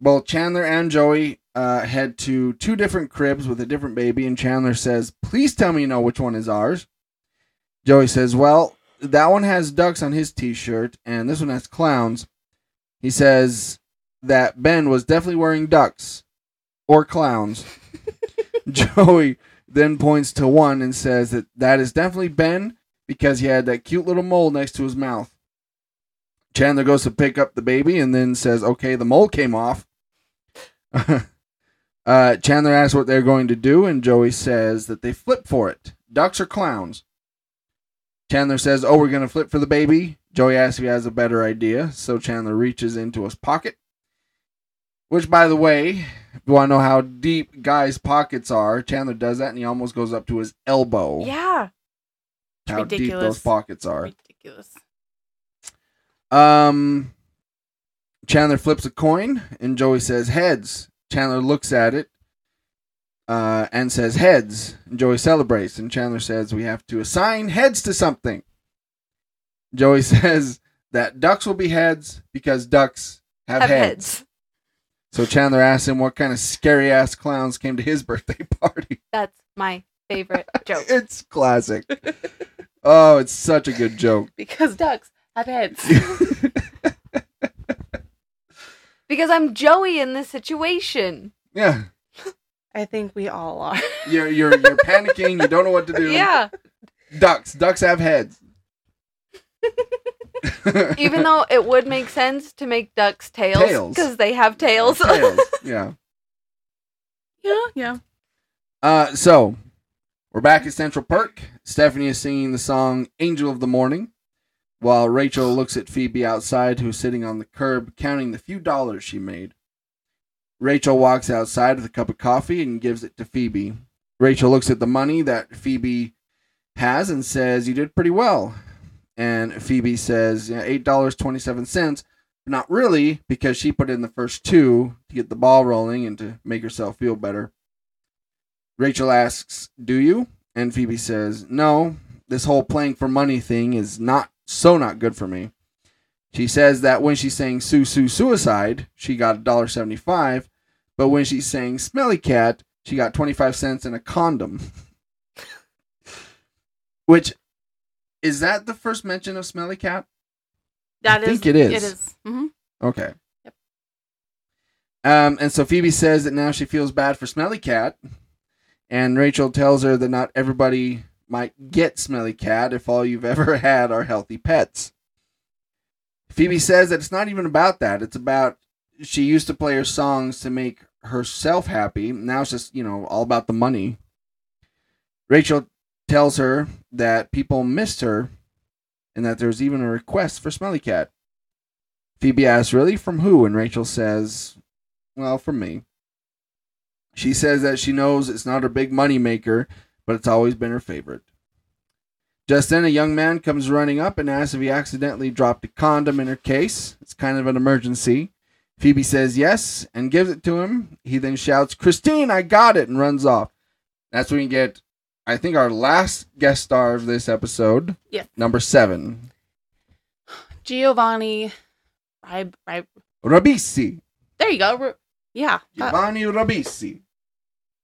both Chandler and Joey uh, head to two different cribs with a different baby, and Chandler says, "Please tell me you know which one is ours." Joey says, "Well, that one has ducks on his T-shirt, and this one has clowns." He says that Ben was definitely wearing ducks or clowns. Joey then points to one and says that that is definitely Ben because he had that cute little mole next to his mouth. Chandler goes to pick up the baby and then says, "Okay, the mole came off." uh, Chandler asks what they're going to do, and Joey says that they flip for it. Ducks or clowns? Chandler says, "Oh, we're going to flip for the baby." Joey asks if he has a better idea, so Chandler reaches into his pocket. Which, by the way, if you want to know how deep guys' pockets are, Chandler does that, and he almost goes up to his elbow. Yeah. how deep those pockets are. Ridiculous. Um, Chandler flips a coin, and Joey says heads. Chandler looks at it, uh, and says heads. And Joey celebrates, and Chandler says we have to assign heads to something. Joey says that ducks will be heads because ducks have, Have heads. heads. So Chandler asks him what kind of scary ass clowns came to his birthday party. That's my favorite joke. It's classic. oh, it's such a good joke. Because ducks have heads. Because I'm Joey in this situation. yeah. I think we all are. You're you're you're panicking. You don't know what to do. Yeah. Ducks. Ducks have heads. Even though it would make sense to make ducks tails Tails. because they have tails. tails. Yeah. yeah, yeah. Uh, so we're back at Central Perk. Stephanie is singing the song "Angel of the Morning," while Rachel looks at Phoebe outside, who's sitting on the curb counting the few dollars she made. Rachel walks outside with a cup of coffee and gives it to Phoebe. Rachel looks at the money that Phoebe has and says, "You did pretty well." And Phoebe says, yeah, eight dollars twenty seven cents." But not really, because she put in the first two to get the ball rolling and to make herself feel better. Rachel asks, Do you? And Phoebe says, No, this whole playing for money thing is not so not good for me. She says that when she's saying Sue Sue Suicide, she got $1.75, but when she's saying Smelly Cat, she got 25 cents and a condom. Which, is that the first mention of Smelly Cat? That I is. think it is. It is. hmm Okay. Yep. Um, and so Phoebe says that now she feels bad for Smelly Cat, and Rachel tells her that not everybody might get Smelly Cat if all you've ever had are healthy pets. Phoebe says that it's not even about that. It's about she used to play her songs to make herself happy. Now it's just, you know, all about the money. Rachel tells her that people missed her and that there's even a request for Smelly Cat. Phoebe asks, Really? From who? And Rachel says, Well, from me. She says that she knows it's not her big money maker, but it's always been her favorite. Just then, a young man comes running up and asks if he accidentally dropped a condom in her case. It's kind of an emergency. Phoebe says yes and gives it to him. He then shouts, Christine, I got it, and runs off. That's when we get, I think, our last guest star of this episode, Yes. number seven, Giovanni. Rib, rib, Ribisi. there you go. Yeah. uh, Giovanni Ribisi.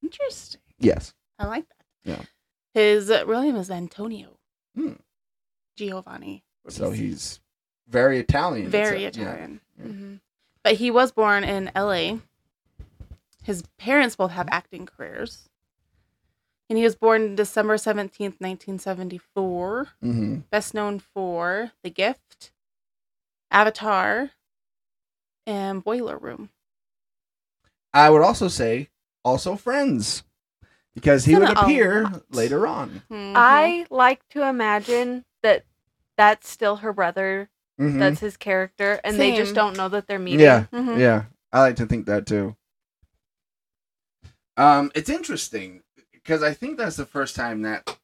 interesting. Yes. I like that. Yeah. His real name is Antonio. Hmm. Giovanni. So he's very Italian. it very. Yeah. Italian. Yeah. hmm But he was born in L.A. His parents both have acting careers. And he was born December 17th, 1974. Mm-hmm. Best known for The Gift, Avatar, and Boiler Room. I would also say also Friends because he would appear later on. Mhm. I like to imagine that that's still her brother Mhm. That's his character, and they just don't know that they're meeting. yeah, Mhm. yeah. I like to think that too. Um, it's interesting because I think that's the first time that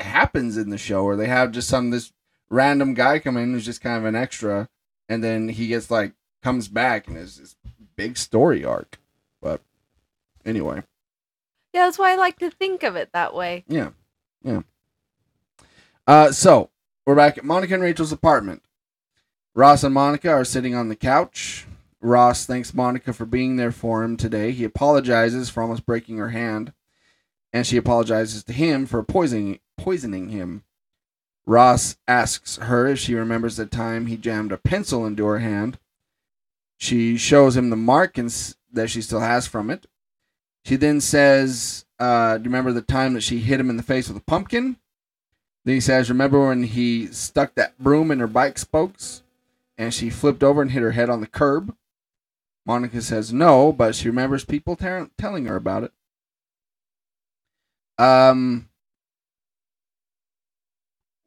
happens in the show where they have just some this random guy come in who's just kind of an extra, and then he gets like comes back and is this big story arc. But anyway, Yeah, that's why I like to think of it that way. yeah, yeah. Uh, so we're back at Monica and Rachel's apartment. Ross and Monica are sitting on the couch. Ross thanks Monica for being there for him today. He apologizes for almost breaking her hand, and she apologizes to him for poisoning poisoning him. Ross asks her if she remembers the time he jammed a pencil into her hand. She shows him the mark and that she still has from it. She then says, uh, "Do you remember the time that she hit him in the face with a pumpkin?" Then he says, "Remember when he stuck that broom in her bike spokes, and she flipped over and hit her head on the curb?" Monica says no, but she remembers people ter- telling her about it. Um,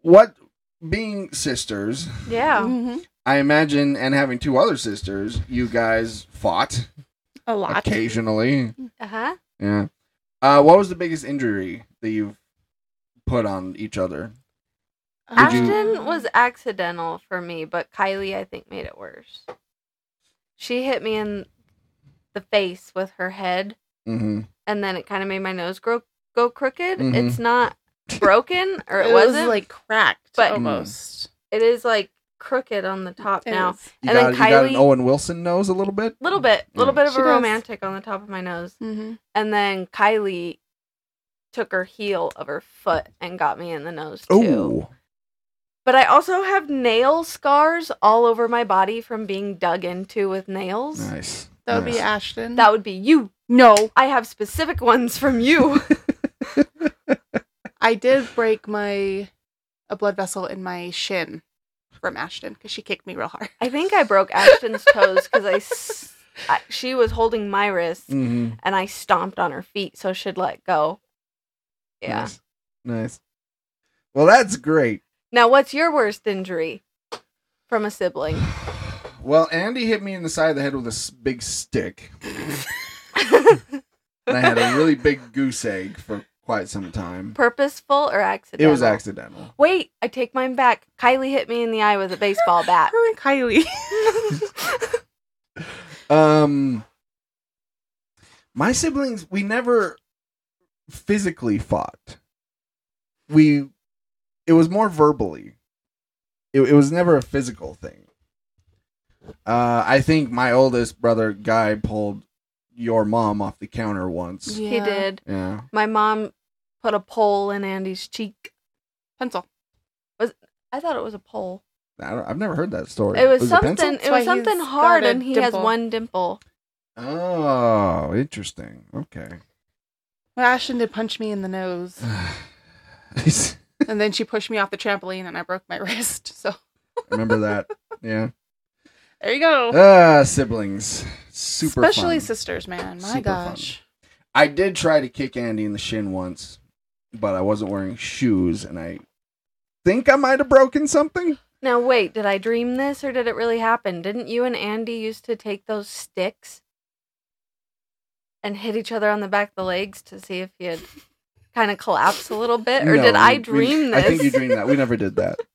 what being sisters, Yeah. Mhm. I imagine, and having two other sisters, you guys fought A lot. occasionally. Uh huh. Yeah. Uh, what was the biggest injury that you've put on each other? Did you- was accidental for me, but Kylie, I think, made it worse. She hit me in the face with her head, Mm-hmm. and then it kind of made my nose grow go crooked. Mhm. It's not broken, or it, it wasn't. was like cracked but- almost. it is like crooked on the top It now. is. You And then got, you got an Kylie- Owen Wilson nose a little bit. Little bit, little Yeah. bit of She a does. romantic on the top of my nose, Mhm. and then Kylie took her heel of her foot and got me in the nose too. Oh, But I also have nail scars all over my body from being dug into with nails. nice. That would be Ashton. That would be you. no, I have specific ones from you. I did break my a blood vessel in my shin from Ashton because she kicked me real hard. I think I broke Ashton's toes because I, s- I- she was holding my wrist Mm-hmm. and I stomped on her feet so she'd let go. Yeah. Nice. nice. Well, that's great. Now, what's your worst injury from a sibling? Well, Andy hit me in the side of the head with a big stick, and I had a really big goose egg for quite some time. Purposeful or accidental? It was accidental. Wait, I take mine back. Kylie hit me in the eye with a baseball bat. Her Kylie. Um, my siblings, we never physically fought. We, it was more verbally. It, it was never a physical thing. Uh, I think my oldest brother Guy pulled your mom off the counter once. Yeah. He did. Yeah. My mom put a pole in Andy's cheek. Pencil. Was I thought it was a pole. I don't, I've never heard that story. It was, a something. pencil? It was something he's hard, got a and he has one dimple. Oh, interesting. Okay. Well, Ashton did punch me in the nose, and then she pushed me off the trampoline, and I broke my wrist. So Remember that? Yeah. there you go. Ah, siblings. Super Especially fun. sisters, man. My Super fun. gosh. I did try to kick Andy in the shin once, but I wasn't wearing shoes, and I think I might have broken something. Now wait, did I dream this or did it really happen? Didn't you and Andy used to take those sticks and hit each other on the back of the legs to see if you'd kind of collapse a little bit, or No, did I we- we- dream this? I think you dreamed that. We never did that.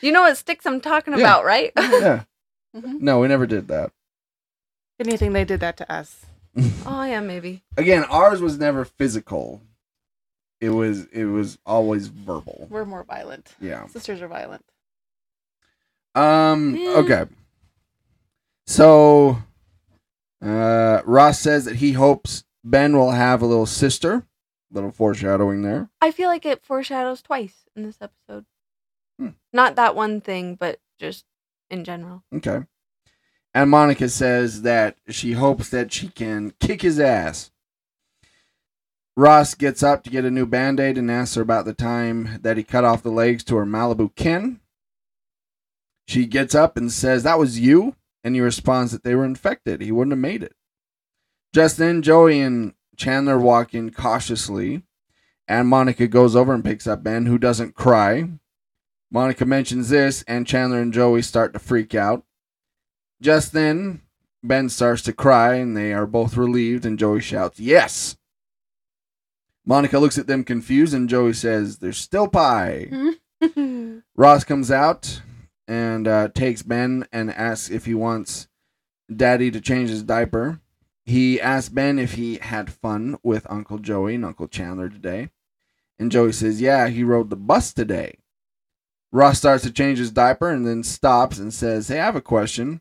You know what sticks I'm talking Yeah. about, right? Yeah. Mhm. No, we never did that. If anything, they did that to us. oh yeah, maybe. Again, ours was never physical. It was it was always verbal. We're more violent. Yeah. Sisters are violent. Um. Yeah. Okay. So, uh, Ross says that he hopes Ben will have a little sister. Little foreshadowing there. I feel like it foreshadows twice in this episode. Hmm. Not that one thing, but just in general. Okay. And Monica says that she hopes that she can kick his ass. Ross gets up to get a new band aid and asks her about the time that he cut off the legs to her Malibu Ken. She gets up and says, That was you? And he responds that they were infected. He wouldn't have made it. Just then, Joey and Chandler walk in cautiously, and Monica goes over and picks up Ben, who doesn't cry. Monica mentions this, and Chandler and Joey start to freak out. Just then, Ben starts to cry, and they are both relieved, and Joey shouts, Yes! Monica looks at them confused, and Joey says, There's still pie. Ross comes out and uh, takes Ben and asks if he wants Daddy to change his diaper. He asks Ben if he had fun with Uncle Joey and Uncle Chandler today. And Joey says, Yeah, he rode the bus today. Ross starts to change his diaper and then stops and says, Hey, I have a question.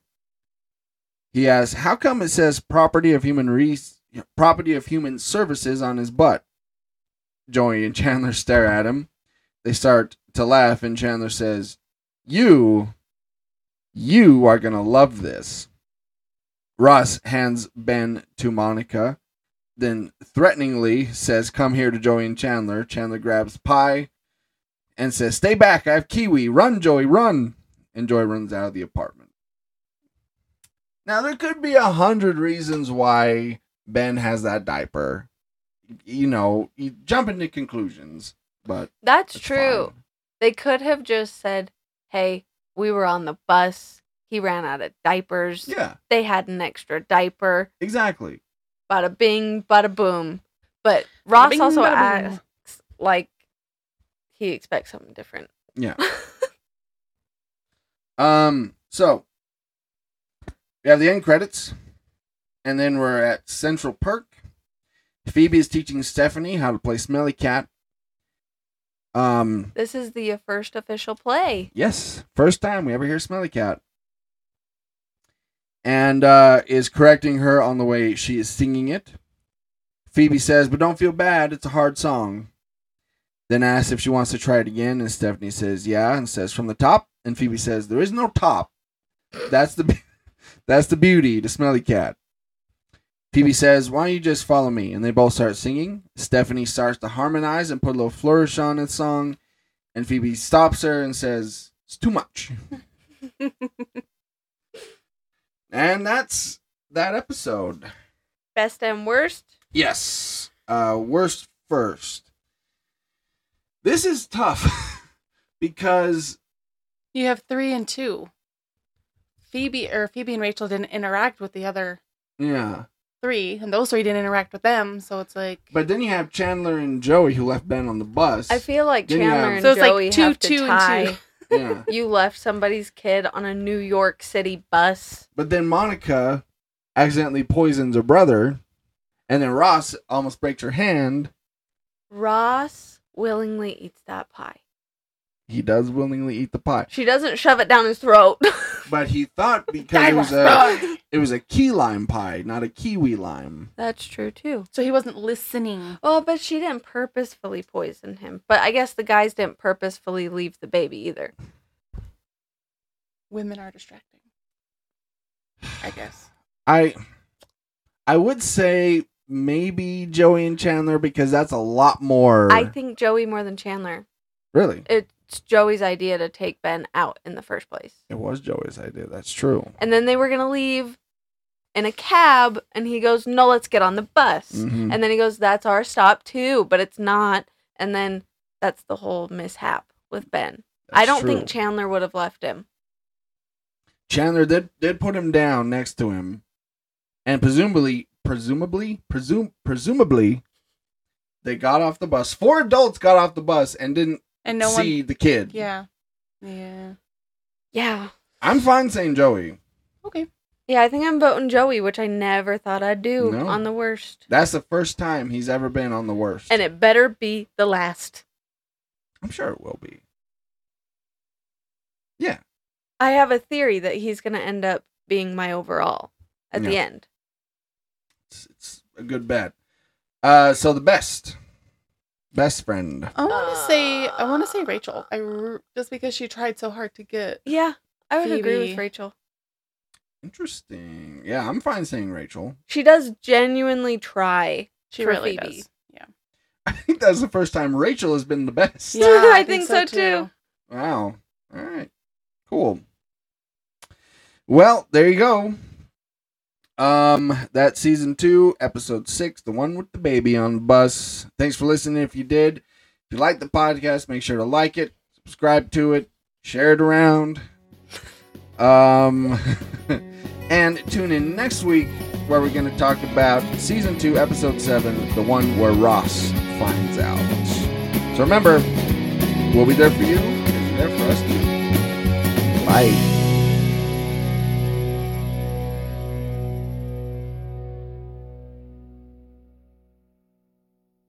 He asks, How come it says property of human re- property of human services on his butt? Joey and Chandler stare at him. They start to laugh, and Chandler says, You, you are going to love this. Ross hands Ben to Monica, then threateningly says, Come here to Joey and Chandler. Chandler grabs Pie and says, Stay back, I have Kiwi. Run, Joey, run. And Joey runs out of the apartment. Now, there could be a hundred reasons why Ben has that diaper. You know, you jump into conclusions, but That's it's true. fine. They could have just said, "Hey, we were on the bus. He ran out of diapers. Yeah, They had an extra diaper. exactly. Bada bing, bada boom." But Ross Bing, also bada boom. asks, like, he expects something different. Yeah. Um, so we have the end credits, and then we're at Central Perk. Phoebe is teaching Stephanie how to play Smelly Cat. Um, this is the first official play. yes, first time we ever hear Smelly Cat. And uh, is correcting her on the way she is singing it. Phoebe says, but don't feel bad, it's a hard song. Then asks if she wants to try it again, and Stephanie says, yeah, and says, from the top. And Phoebe says, there is no top. That's the, that's the beauty, the Smelly Cat. Phoebe says, why don't you just follow me? And they both start singing. Stephanie starts to harmonize and put a little flourish on the song. And Phoebe stops her and says, it's too much. and that's that episode. Best and worst. Yes. Uh worst first. This is tough because You have three and two. Phoebe or Phoebe and Rachel didn't interact with the other yeah. Three, and those three didn't interact with them. So it's like But then you have Chandler and Joey who left Ben on the bus. I feel like Then Chandler have- and So it's like Joey two, have to two, and tie. two. yeah. You left somebody's kid on a New York City bus. But then Monica accidentally poisons her brother and then Ross almost breaks her hand. Ross willingly eats that pie. He does willingly eat the pie. She doesn't shove it down his throat. But he thought because it was a it was a key lime pie, not a kiwi lime. That's true too. so he wasn't listening. Well, but she didn't purposefully poison him. But I guess the guys didn't purposefully leave the baby either. Women are distracting. I guess. I I would say maybe Joey and Chandler because that's a lot more. I think Joey more than Chandler. really, It's Joey's idea to take Ben out in the first place. it was Joey's idea. That's true. And then they were going to leave in a cab and he goes, "No, let's get on the bus." Mhm. And then he goes, "That's our stop too, but it's not." And then that's the whole mishap with Ben. I don't true. think Chandler would have left him. Chandler did did put him down next to him, and presumably, presumably, presume, presumably, they got off the bus. Four adults got off the bus and didn't And no see one. the kid. Yeah. Yeah. Yeah. I'm fine saying Joey. Okay. Yeah, I think I'm voting Joey, which I never thought I'd do No. on the worst. That's the first time he's ever been on the worst. And it better be the last. I'm sure it will be. Yeah. I have a theory that he's going to end up being my overall at the end. It's, it's a good bet. Uh, so the best, best friend. I want to say. I want to say Rachel. I r- just because she tried so hard to get. Yeah, I would agree with Rachel. Interesting. Yeah, I'm fine saying Rachel. She does genuinely try. She For really Phoebe. does. Yeah. I think that's the first time Rachel has been the best. Yeah, I think so, too. Wow. All right. Cool. Well, there you go. Um, that's season two, episode six, the one with the baby on the bus. Thanks for listening. If you did, if you like the podcast, make sure to like it, subscribe to it, share it around. Um, and tune in next week where we're going to talk about season two, episode seven, the one where Ross finds out. So remember, we'll be there for you. If you're there for us too. Bye.